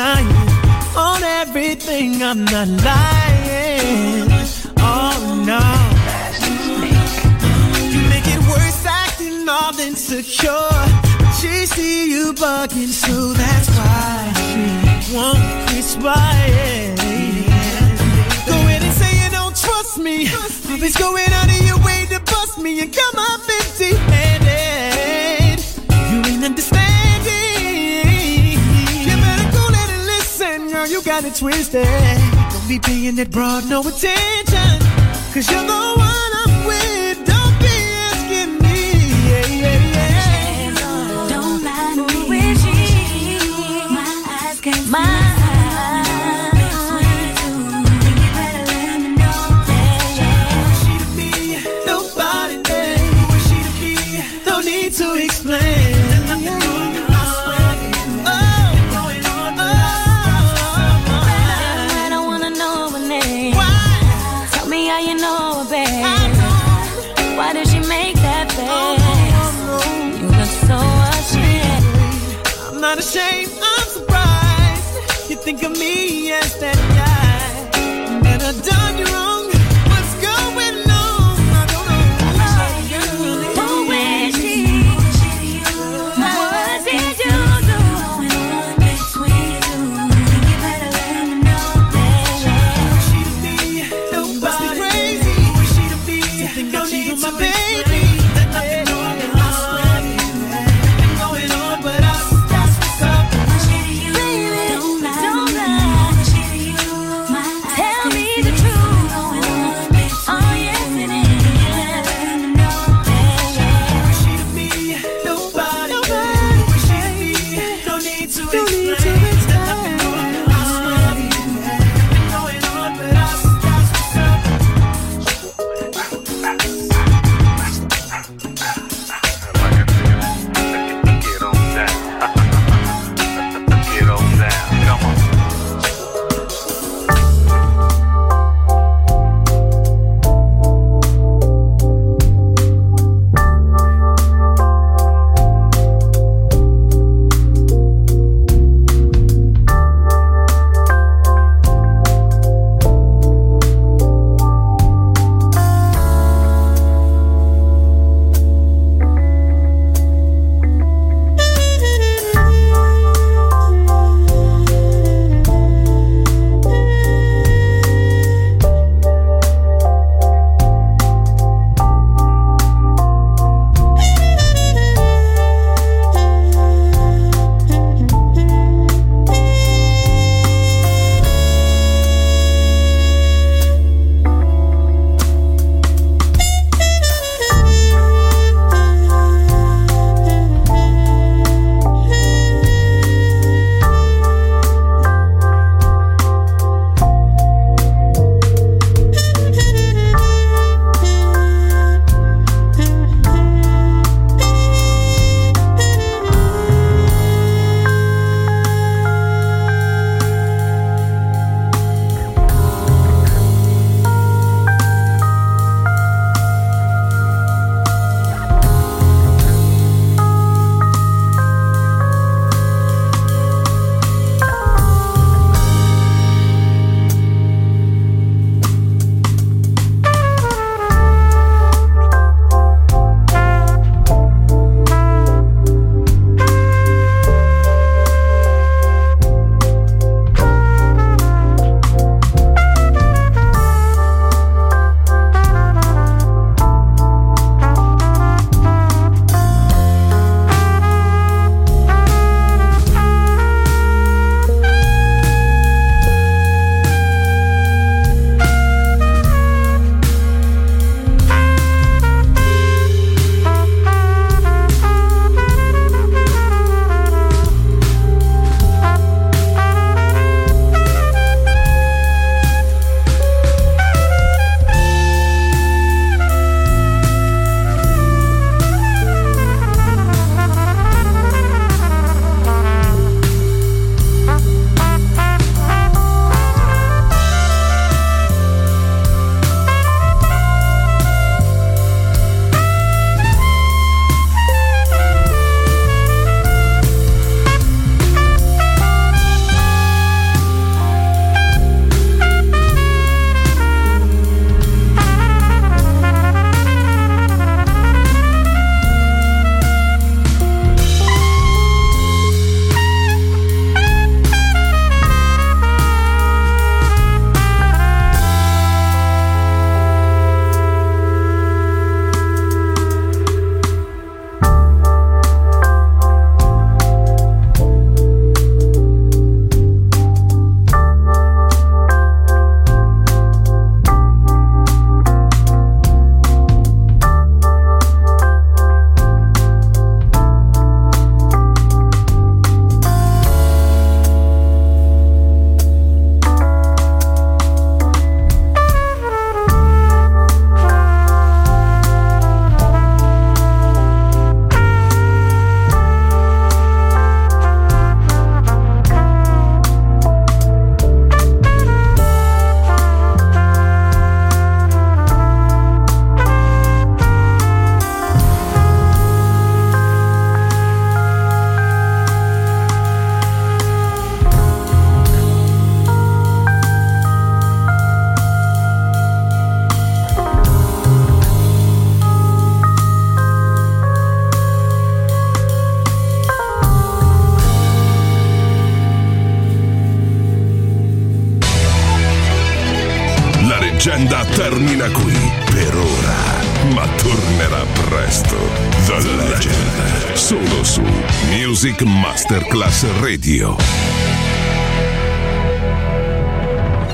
denying on everything. I'm not lying. Oh no. You make it worse acting all insecure. She see you bugging, so that's why she won't quit spying. Go ahead and say you don't trust me. Always going out of your way to bust me and come up empty. you got it twisted. Don't be paying that broad no attention, cause you're the one.